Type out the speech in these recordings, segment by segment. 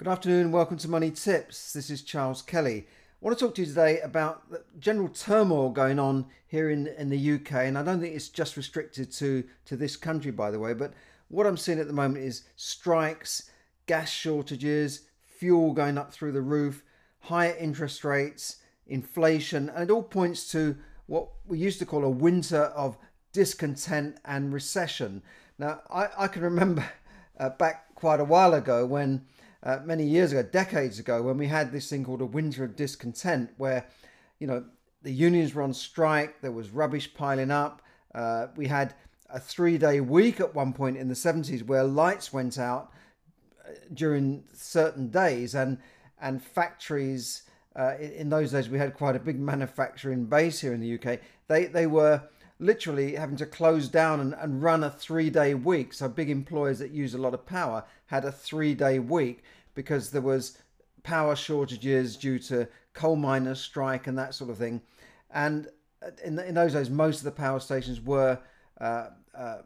Good afternoon, welcome to Money Tips. This is Charles Kelly. I want to talk to you today about the general turmoil going on here in, in the UK, and I don't think it's just restricted to, to this country, by the way, but what I'm seeing at the moment is strikes, gas shortages, fuel going up through the roof, higher interest rates, inflation, and it all points to what we used to call a winter of discontent and recession. Now, I, I can remember uh, back quite a while ago when uh, many years ago, decades ago, when we had this thing called a winter of discontent, where you know the unions were on strike, there was rubbish piling up. Uh, we had a three-day week at one point in the 70s where lights went out uh, during certain days, and and factories. Uh, in, those days, we had quite a big manufacturing base here in the UK. They they were literally having to close down and, and run a three day week. So big employers that use a lot of power had a three day week because there was power shortages due to coal miners strike and that sort of thing. And in, in those days, most of the power stations were uh, uh,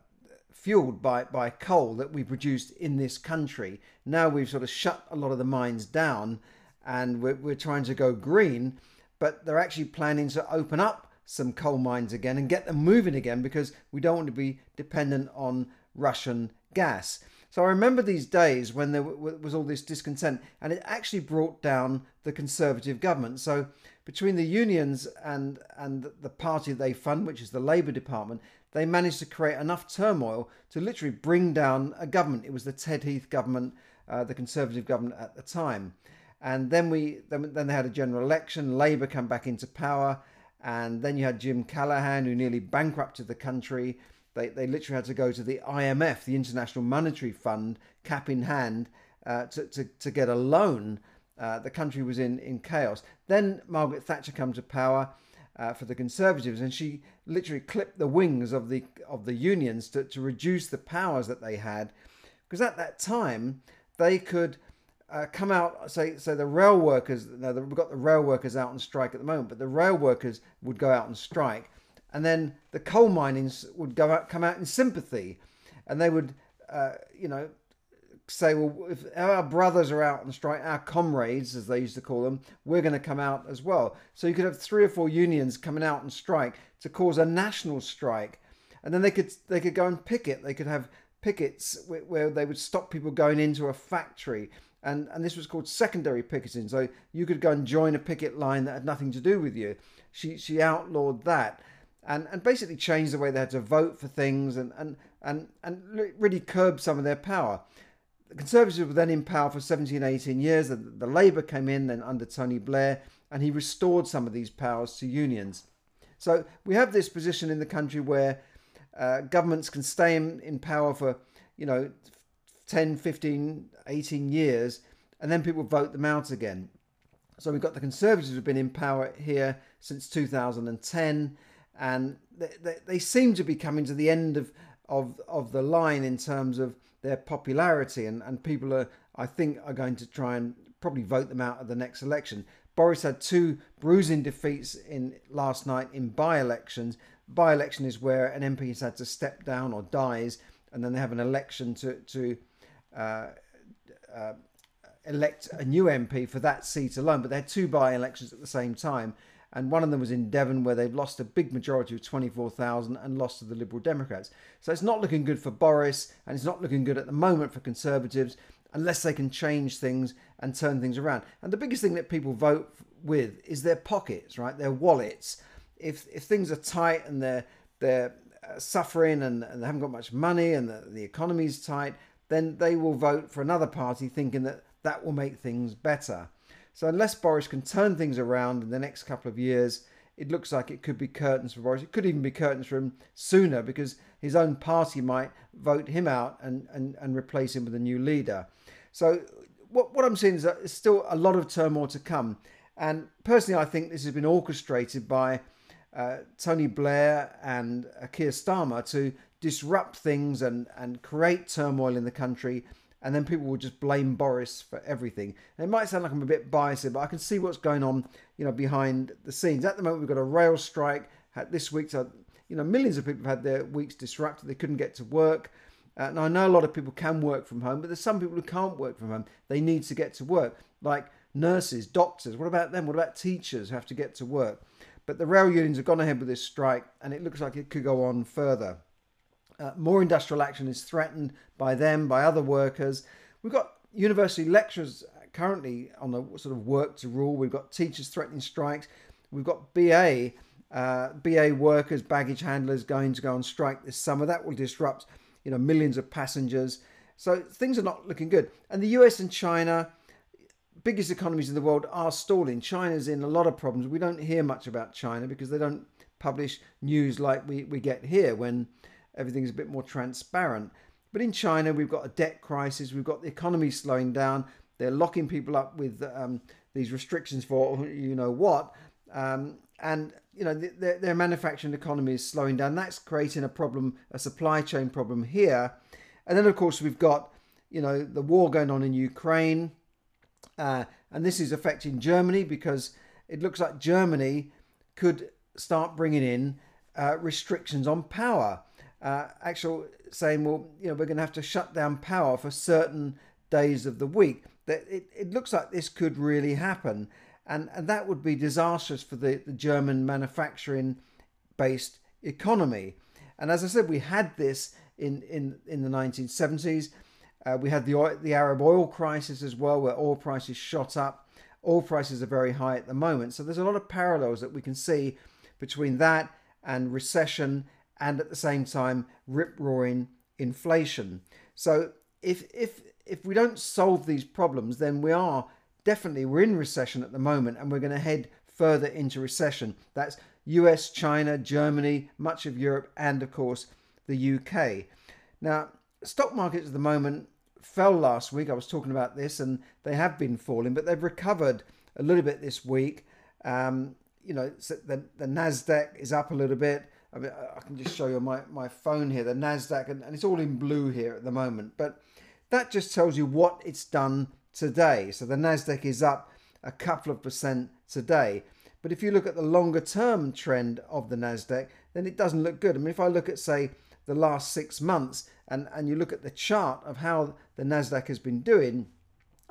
fueled by, by coal that we produced in this country. Now we've sort of shut a lot of the mines down and we're, we're trying to go green, but they're actually planning to open up some coal mines again and get them moving again because we don't want to be dependent on Russian gas. So I remember these days when there was all this discontent, and it actually brought down the Conservative government. So between the unions and and the party they fund, which is the Labour Department, they managed to create enough turmoil to literally bring down a government. It was the Ted Heath government, uh, the Conservative government at the time, and then we then, then they had a general election. Labour come back into power and then you had Jim Callaghan, who nearly bankrupted the country. They, they literally had to go to the IMF, the International Monetary Fund, cap in hand, uh, to, to, to get a loan. Uh, the country was in, in chaos. Then Margaret Thatcher came to power uh, for the Conservatives, and she literally clipped the wings of the of the unions to, to reduce the powers that they had, because at that time they could uh, come out, say, say the rail workers, now we've got the rail workers out on strike at the moment, but the rail workers would go out on strike, and then the coal minings would go out, come out in sympathy, and they would, uh, you know, say, well, if our brothers are out on strike, our comrades, as they used to call them, we're going to come out as well. So you could have three or four unions coming out on strike to cause a national strike, and then they could they could go and picket. They could have pickets where they would stop people going into a factory and, and this was called secondary picketing. So you could go and join a picket line that had nothing to do with you. She she outlawed that, and and basically changed the way they had to vote for things, and and and and really curbed some of their power. The Conservatives were then in power for 17, 18 years. The, the Labour came in then under Tony Blair, and he restored some of these powers to unions. So we have this position in the country where uh, governments can stay in, in power for you know 10, 15, 18 years, and then people vote them out again. So we've got the Conservatives who've been in power here since 2010, and they, they, they seem to be coming to the end of, of, of the line in terms of their popularity, and, and people are, I think, are going to try and probably vote them out at the next election. Boris had two bruising defeats in last night in by-elections. By-election is where an MP has had to step down or dies, and then they have an election to to uh, uh, elect a new MP for that seat alone. But they had two by elections at the same time. And one of them was in Devon, where they've lost a big majority of 24,000 and lost to the Liberal Democrats. So it's not looking good for Boris, and it's not looking good at the moment for Conservatives unless they can change things and turn things around. And the biggest thing that people vote with is their pockets, right? Their wallets. If if things are tight and they're they're uh, suffering and, and they haven't got much money and the, the economy's tight, then they will vote for another party thinking that that will make things better. So unless Boris can turn things around in the next couple of years, it looks like it could be curtains for Boris. It could even be curtains for him sooner because his own party might vote him out and, and, and replace him with a new leader. So what, what I'm seeing is that there's still a lot of turmoil to come. And personally, I think this has been orchestrated by uh, Tony Blair and Keir Starmer to disrupt things and, and create turmoil in the country. And then people will just blame Boris for everything. And it might sound like I'm a bit biased, but I can see what's going on, you know, behind the scenes. At the moment, we've got a rail strike. This week, so, you know, millions of people have had their weeks disrupted. They couldn't get to work. Uh, now I know a lot of people can work from home, but there's some people who can't work from home. They need to get to work, like nurses, doctors. What about them? What about teachers who have to get to work? But the rail unions have gone ahead with this strike, and it looks like it could go on further. Uh, more industrial action is threatened by them, by other workers. We've got university lecturers currently on the sort of work to rule. We've got teachers threatening strikes. We've got BA, uh, BA workers, baggage handlers going to go on strike this summer. That will disrupt, you know, millions of passengers. So things are not looking good. And the US and China, biggest economies in the world, are stalling. China's in a lot of problems. We don't hear much about China because they don't publish news like we, we get here when everything's a bit more transparent. But in China, we've got a debt crisis, we've got the economy slowing down. They're locking people up with um, these restrictions for you know what, um, and you know their, their manufacturing economy is slowing down. That's creating a problem, a supply chain problem here. And then of course we've got you know the war going on in Ukraine, uh, and this is affecting Germany because it looks like Germany could start bringing in uh, restrictions on power uh, actual saying, well, you know, we're going to have to shut down power for certain days of the week. That it, it looks like this could really happen, and and that would be disastrous for the, the German manufacturing based economy. And as I said, we had this in in in the 1970s. Uh, we had the the Arab oil crisis as well, where oil prices shot up. Oil prices are very high at the moment, so there's a lot of parallels that we can see between that and recession and at the same time rip roaring inflation. So if if if we don't solve these problems, then we are definitely we're in recession at the moment, and we're going to head further into recession. That's US, China, Germany, much of Europe, and of course the UK. Now, stock markets at the moment fell last week. I was talking about this, and they have been falling, but they've recovered a little bit this week. Um, you know, the, the Nasdaq is up a little bit. I, mean, I can just show you my, my phone here, the NASDAQ, and, and it's all in blue here at the moment. But that just tells you what it's done today. So the NASDAQ is up a couple of percent today. But if you look at the longer term trend of the NASDAQ, then it doesn't look good. I mean, if I look at, say, the last six months and, and you look at the chart of how the NASDAQ has been doing,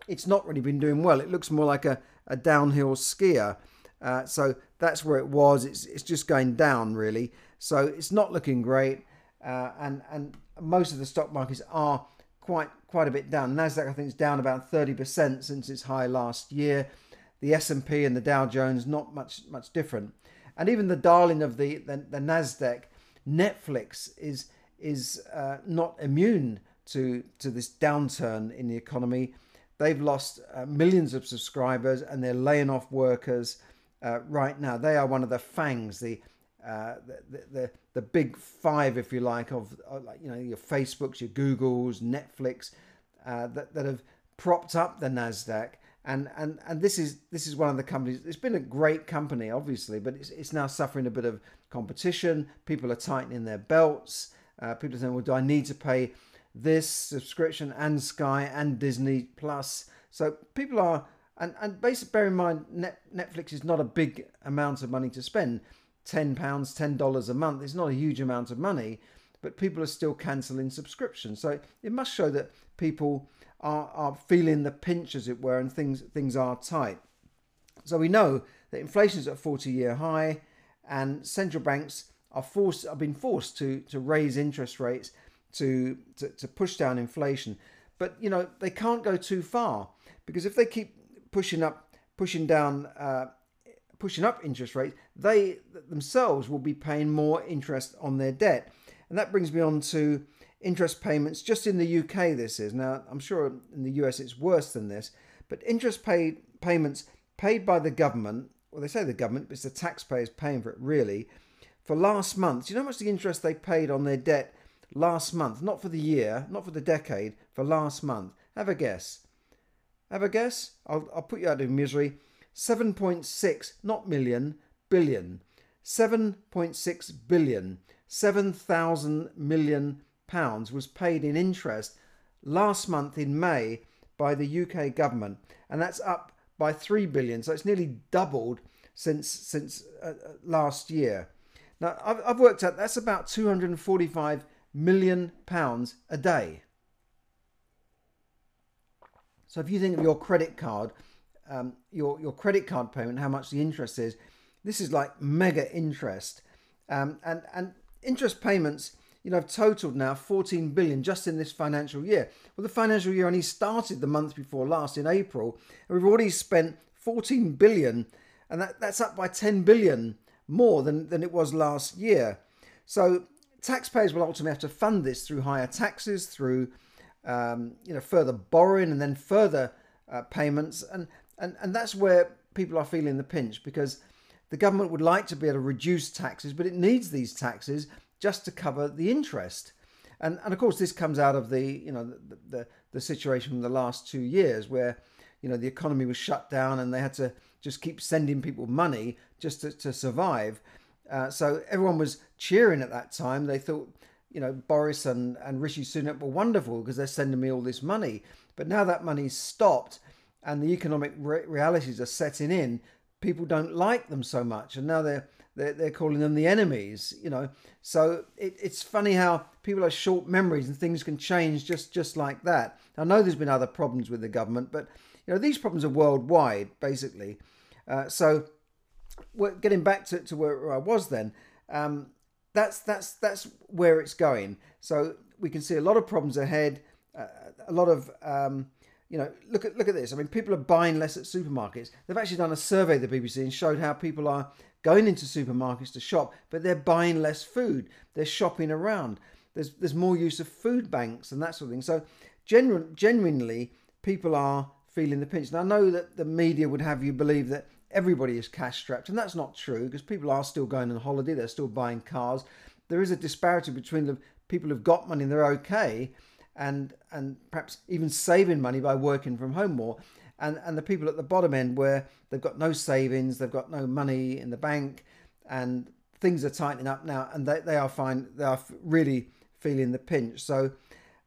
it's not really been doing well. It looks more like a, a downhill skier. Uh, so that's where it was. It's, it's just going down, really. So it's not looking great, uh, and and most of the stock markets are quite quite a bit down. Nasdaq I think is down about thirty percent since its high last year. The S and P and the Dow Jones not much much different, and even the darling of the the, the Nasdaq, Netflix is is uh, not immune to to this downturn in the economy. They've lost uh, millions of subscribers and they're laying off workers uh, right now. They are one of the FAANGs, the uh, the, the, the big five, if you like, of, like you know your Facebooks, your Googles, Netflix, uh, that that have propped up the Nasdaq. And, and and this is this is one of the companies. It's been a great company, obviously, but it's, it's now suffering a bit of competition. People are tightening their belts. Uh, people are saying, "Well, do I need to pay this subscription and Sky and Disney Plus?" So people are and and basically bear in mind, Net, Netflix is not a big amount of money to spend. £10, $10 a month. It's not a huge amount of money, but people are still cancelling subscriptions. So it must show that people are, are feeling the pinch, as it were, and things, things are tight. So we know that inflation is at a 40 year high, and central banks are forced are being forced to, to raise interest rates to, to, to push down inflation. But you know they can't go too far because if they keep pushing up, pushing down uh, pushing up interest rates, they themselves will be paying more interest on their debt. And that brings me on to interest payments just in the UK this is. Now, I'm sure in the US it's worse than this, but interest paid payments paid by the government, well they say the government, but it's the taxpayers paying for it really, for last month. Do you know how much the interest they paid on their debt last month? Not for the year, not for the decade, for last month. Have a guess. Have a guess? I'll, I'll put you out of misery. 7.6, not million, billion. 7.6 billion, 7,000 million pounds was paid in interest last month in May by the UK government, and that's up by 3 billion. So it's nearly doubled since since uh, uh, last year. Now I've, I've worked out that's about 245 million pounds a day. So if you think of your credit card, um, your your credit card payment, how much the interest is, this is like mega interest, um, and and interest payments, you know, have totaled now 14 billion just in this financial year. Well, the financial year only started the month before last in April, and we've already spent 14 billion, and that, that's up by 10 billion more than, than it was last year. So taxpayers will ultimately have to fund this through higher taxes, through um, you know further borrowing, and then further uh, payments, and, and and that's where people are feeling the pinch because the government would like to be able to reduce taxes, but it needs these taxes just to cover the interest. And, and of course, this comes out of the you know the, the, the situation from the last two years where you know the economy was shut down and they had to just keep sending people money just to, to survive. Uh, so everyone was cheering at that time. They thought, you know, Boris and, and Rishi Sunak were wonderful because they're sending me all this money. But now that money's stopped and the economic re- realities are setting in, people don't like them so much. And now they're they're, they're calling them the enemies, you know. So it, it's funny how people have short memories and things can change just just like that. I know there's been other problems with the government, but you know these problems are worldwide, basically. Uh, so we're getting back to, to where I was then, um, that's that's that's where it's going. So we can see a lot of problems ahead, uh, a lot of um, you know, look at look at this. I mean, people are buying less at supermarkets. They've actually done a survey, the BBC, and showed how people are going into supermarkets to shop, but they're buying less food. They're shopping around. There's there's more use of food banks and that sort of thing. So, genuine, genuinely, people are feeling the pinch. Now, I know that the media would have you believe that everybody is cash strapped, and that's not true because people are still going on holiday. They're still buying cars. There is a disparity between the people who've got money and they're okay, and and perhaps even saving money by working from home more and and the people at the bottom end where they've got no savings, they've got no money in the bank, and things are tightening up now, and they, they are fine. They are really feeling the pinch. So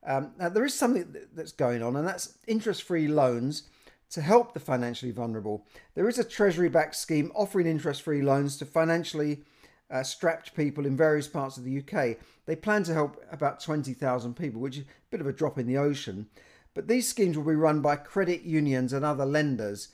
um, now there is something that's going on, and that's interest-free loans to help the financially vulnerable. There is a treasury-backed scheme offering interest-free loans to financially uh, strapped people in various parts of the UK. They plan to help about 20,000 people, which is a bit of a drop in the ocean. But these schemes will be run by credit unions and other lenders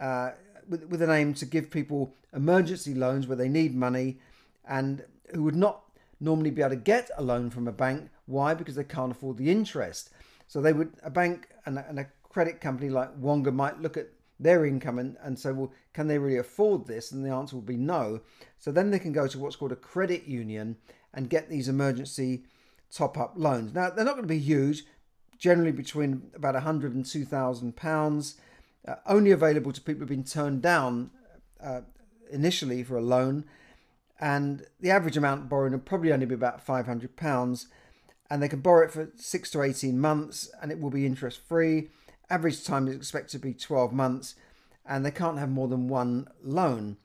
uh, with, with an aim to give people emergency loans where they need money and who would not normally be able to get a loan from a bank. Why? Because they can't afford the interest. So they would a bank and a, and a credit company like Wonga might look at their income and, and say, well, can they really afford this? And the answer will be no. So then they can go to what's called a credit union and get these emergency top up loans. Now, they're not going to be huge generally between about 100 and 2,000 pounds, uh, only available to people who've been turned down uh, initially for a loan. And the average amount borrowed will probably only be about 500 pounds. And they can borrow it for six to 18 months and it will be interest free. Average time is expected to be 12 months and they can't have more than one loan.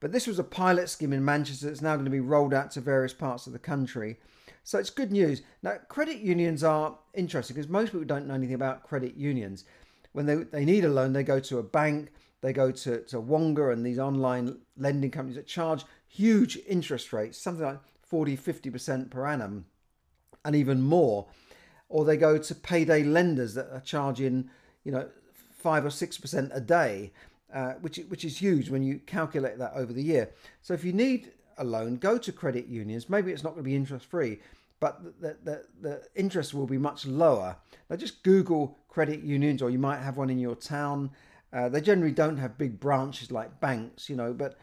But this was a pilot scheme in Manchester that's now going to be rolled out to various parts of the country. So it's good news. Now, credit unions are interesting because most people don't know anything about credit unions. When they, they need a loan, they go to a bank, they go to, to Wonga and these online lending companies that charge huge interest rates, something like 40, 50% per annum, and even more. Or they go to payday lenders that are charging, you know, five or six percent a day, uh, which which is huge when you calculate that over the year. So if you need a loan, go to credit unions. Maybe it's not going to be interest free, but the, the, the interest will be much lower. Now, just Google credit unions, or you might have one in your town. Uh, they generally don't have big branches like banks, you know, but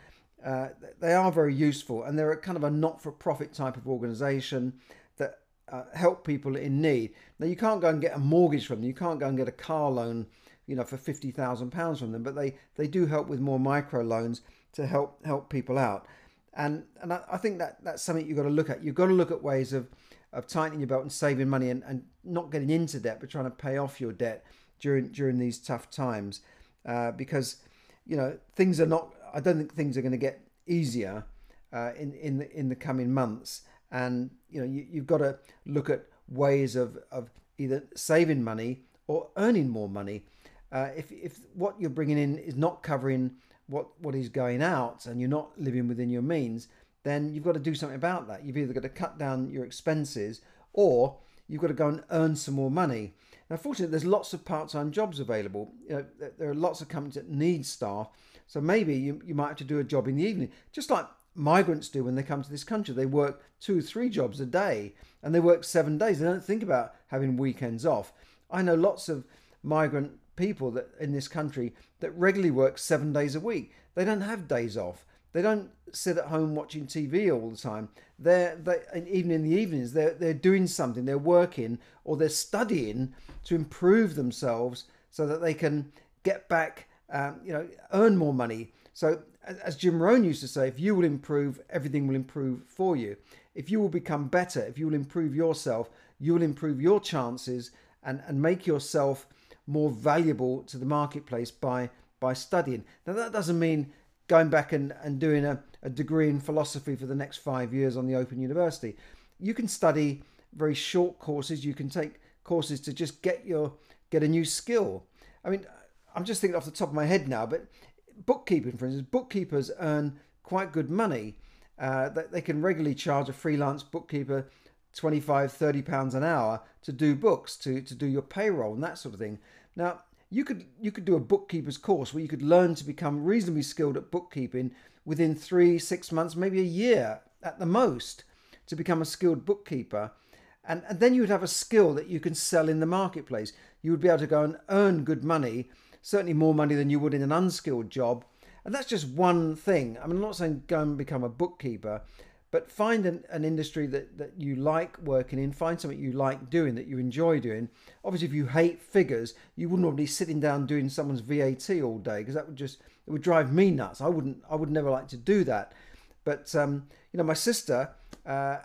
uh, they are very useful and they're kind of a not for profit type of organization that uh, help people in need. Now, you can't go and get a mortgage from them, you can't go and get a car loan, you know, for £50,000 from them, but they, they do help with more micro loans to help help people out. And, and I, I think that that's something you've got to look at. You've got to look at ways of of tightening your belt and saving money and, and not getting into debt, but trying to pay off your debt during during these tough times, uh, because you know things are not. I don't think things are going to get easier uh, in in the, in the coming months, and you know you, you've got to look at ways of of either saving money or earning more money. Uh, if if what you're bringing in is not covering what what is going out, and you're not living within your means, then you've got to do something about that. You've either got to cut down your expenses or you've got to go and earn some more money. Now, fortunately, there's lots of part-time jobs available. You know, there are lots of companies that need staff, so maybe you, you might have to do a job in the evening, just like migrants do when they come to this country. They work two three jobs a day, and they work seven days. They don't think about having weekends off. I know lots of migrant people that in this country that regularly work seven days a week. They don't have days off. They don't sit at home watching TV all the time. They're they, even in the evenings they're they're doing something. They're working or they're studying to improve themselves so that they can get back, um, you know, earn more money. So as Jim Rohn used to say, if you will improve, everything will improve for you. If you will become better, if you will improve yourself, you will improve your chances and, and make yourself more valuable to the marketplace by by studying. Now that doesn't mean going back and, and doing a, a degree in philosophy for the next five years on the Open University. You can study very short courses. You can take courses to just get your get a new skill. I mean, I'm just thinking off the top of my head now, but bookkeeping, for instance, bookkeepers earn quite good money. Uh, they can regularly charge a freelance bookkeeper 25, 30 pounds an hour to do books, to, to do your payroll and that sort of thing. Now, you could you could do a bookkeeper's course where you could learn to become reasonably skilled at bookkeeping within three, six months, maybe a year at the most, to become a skilled bookkeeper. And, and then you would have a skill that you can sell in the marketplace. You would be able to go and earn good money, certainly more money than you would in an unskilled job. And that's just one thing. I mean, I'm not saying go and become a bookkeeper, but find an, an industry that, that you like working in, find something you like doing, that you enjoy doing. Obviously, if you hate figures, you wouldn't want to be sitting down doing someone's VAT all day because that would just it would drive me nuts. I wouldn't I would never like to do that. But um, you know, my sister uh,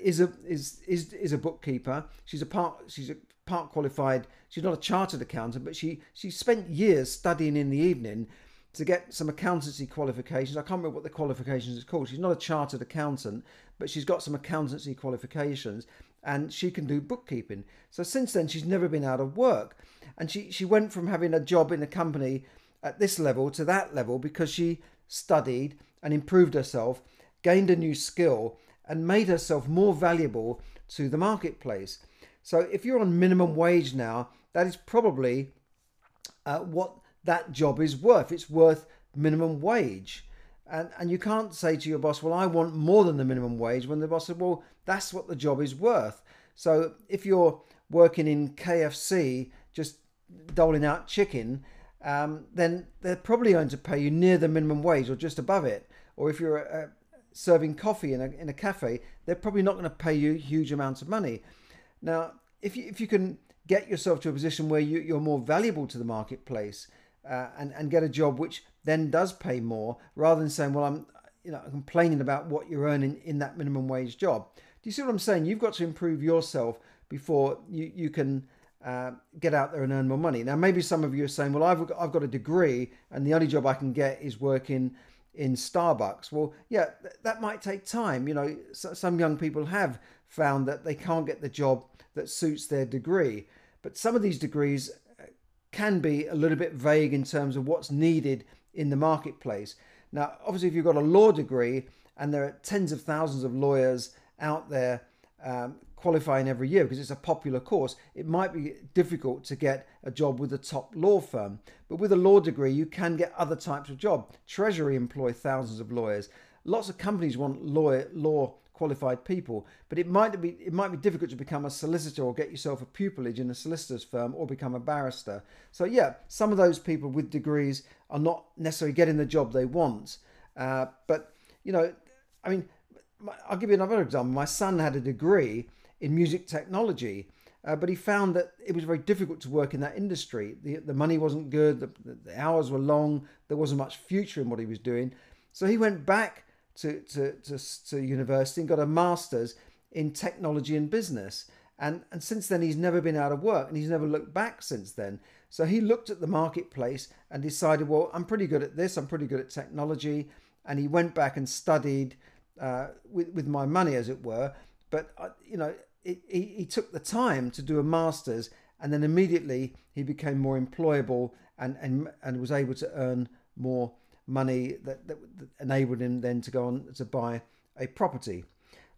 is a is is is a bookkeeper. She's a part she's a part qualified. She's not a chartered accountant, but she she spent years studying in the evening to get some accountancy qualifications. I can't remember what the qualifications is called. She's not a chartered accountant, but she's got some accountancy qualifications and she can do bookkeeping. So since then, she's never been out of work. And she, she went from having a job in a company at this level to that level because she studied and improved herself, gained a new skill, and made herself more valuable to the marketplace. So if you're on minimum wage now, that is probably uh, what that job is worth. It's worth minimum wage. And, and you can't say to your boss, well, I want more than the minimum wage when the boss said, well, that's what the job is worth. So if you're working in KFC, just doling out chicken, um, then they're probably going to pay you near the minimum wage or just above it. Or if you're uh, serving coffee in a, in a cafe, they're probably not going to pay you huge amounts of money. Now, if you, if you can get yourself to a position where you, you're more valuable to the marketplace, uh, and and get a job which then does pay more, rather than saying, well, I'm you know complaining about what you're earning in that minimum wage job. Do you see what I'm saying? You've got to improve yourself before you you can. Uh, get out there and earn more money. Now, maybe some of you are saying, "Well, I've got, I've got a degree, and the only job I can get is working in Starbucks." Well, yeah, th- that might take time. You know, so, some young people have found that they can't get the job that suits their degree, but some of these degrees can be a little bit vague in terms of what's needed in the marketplace. Now, obviously, if you've got a law degree and there are tens of thousands of lawyers out there um, qualifying every year because it's a popular course, it might be difficult to get a job with a top law firm. But with a law degree, you can get other types of job. Treasury employ thousands of lawyers. Lots of companies want lawyer, law qualified people. But it might be it might be difficult to become a solicitor or get yourself a pupillage in a solicitor's firm or become a barrister. So yeah, some of those people with degrees are not necessarily getting the job they want. Uh, but you know, I mean, I'll give you another example. My son had a degree in music technology. Uh, but he found that it was very difficult to work in that industry. The, the money wasn't good, the, the hours were long, there wasn't much future in what he was doing. So he went back to, to, to, to university and got a master's in technology and business. And, and since then, he's never been out of work and he's never looked back since then. So he looked at the marketplace and decided, well, I'm pretty good at this, I'm pretty good at technology. And he went back and studied uh, with, with my money, as it were. But, uh, you know, it, he, he took the time to do a master's and then immediately he became more employable and, and, and was able to earn more money that, that, enabled him then to go on to buy a property.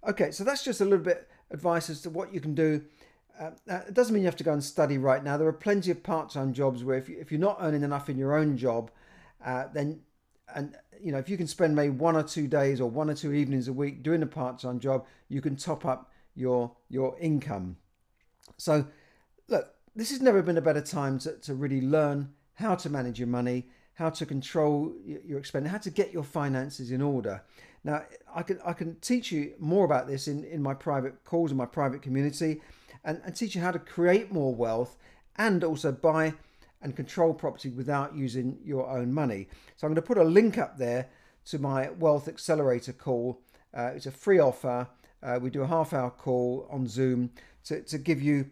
Okay, so that's just a little bit advice as to what you can do. Uh, it doesn't mean you have to go and study right now. There are plenty of part-time jobs where if, you, if you're not earning enough in your own job, uh, then and you know if you can spend maybe one or two days or one or two evenings a week doing a part-time job, you can top up your your income. So, look, this has never been a better time to, to really learn how to manage your money, how to control your expenditure, how to get your finances in order. Now, I can I can teach you more about this in, in my private calls in my private community and, and teach you how to create more wealth and also buy and control property without using your own money. So I'm going to put a link up there to my Wealth Accelerator call. Uh, it's a free offer. Uh, we do a half hour call on Zoom to, to give you,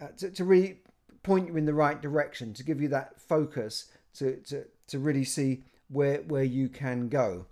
uh, to, to really point you in the right direction, to give you that focus to, to, to really see where, where you can go.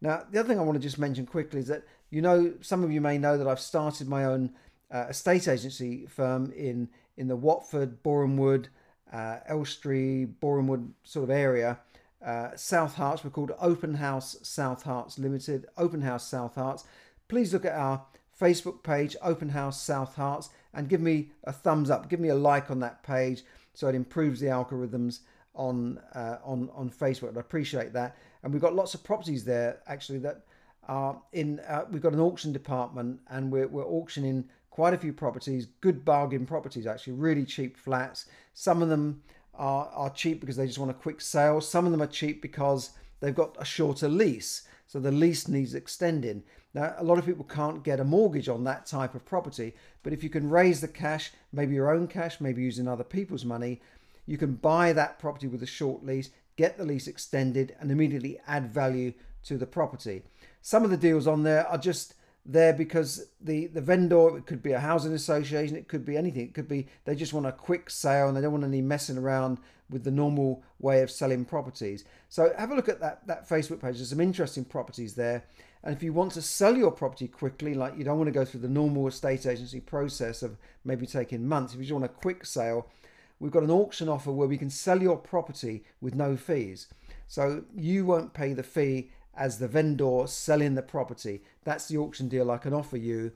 Now, the other thing I want to just mention quickly is that you know, some of you may know that I've started my own uh, estate agency firm in, in the Watford, Borehamwood, uh, Elstree, Borehamwood sort of area. Uh, South Herts, we're called Open House South Herts Limited, Open House South Herts. Please look at our Facebook page, Open House South Herts, and give me a thumbs up, give me a like on that page so it improves the algorithms on uh, on on Facebook. I appreciate that. And we've got lots of properties there actually that are in. Uh, we've got an auction department, and we're we're auctioning quite a few properties, good bargain properties actually, really cheap flats. Some of them are, are cheap because they just want a quick sale. Some of them are cheap because they've got a shorter lease. So the lease needs extending. Now, a lot of people can't get a mortgage on that type of property, but if you can raise the cash, maybe your own cash, maybe using other people's money, you can buy that property with a short lease, get the lease extended, and immediately add value to the property. Some of the deals on there are just there because the the vendor it could be a housing association it could be anything. It could be they just want a quick sale and they don't want any messing around with the normal way of selling properties. So have a look at that that facebook page. There's some interesting properties there. And if you want to sell your property quickly like you don't want to go through the normal estate agency process of maybe taking months if you just want a quick sale we've got an auction offer where we can sell your property with no fees so you won't pay the fee as the vendor selling the property. That's the auction deal I can offer you.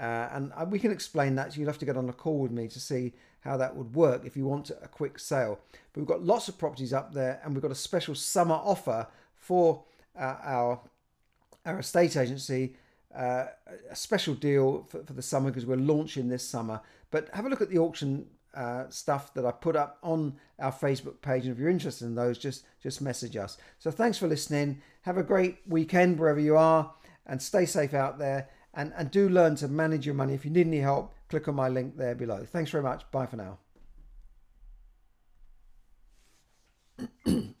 Uh, and we can explain that. You'll have to get on a call with me to see how that would work if you want a quick sale. But we've got lots of properties up there, and we've got a special summer offer for uh, our our estate agency. Uh, a special deal for, for the summer because we're launching this summer. But have a look at the auction uh, stuff that I put up on our Facebook page. And if you're interested in those, just just message us. So thanks for listening. Have a great weekend wherever you are, and stay safe out there. And and do learn to manage your money. If you need any help, click on my link there below. Thanks very much. Bye for now.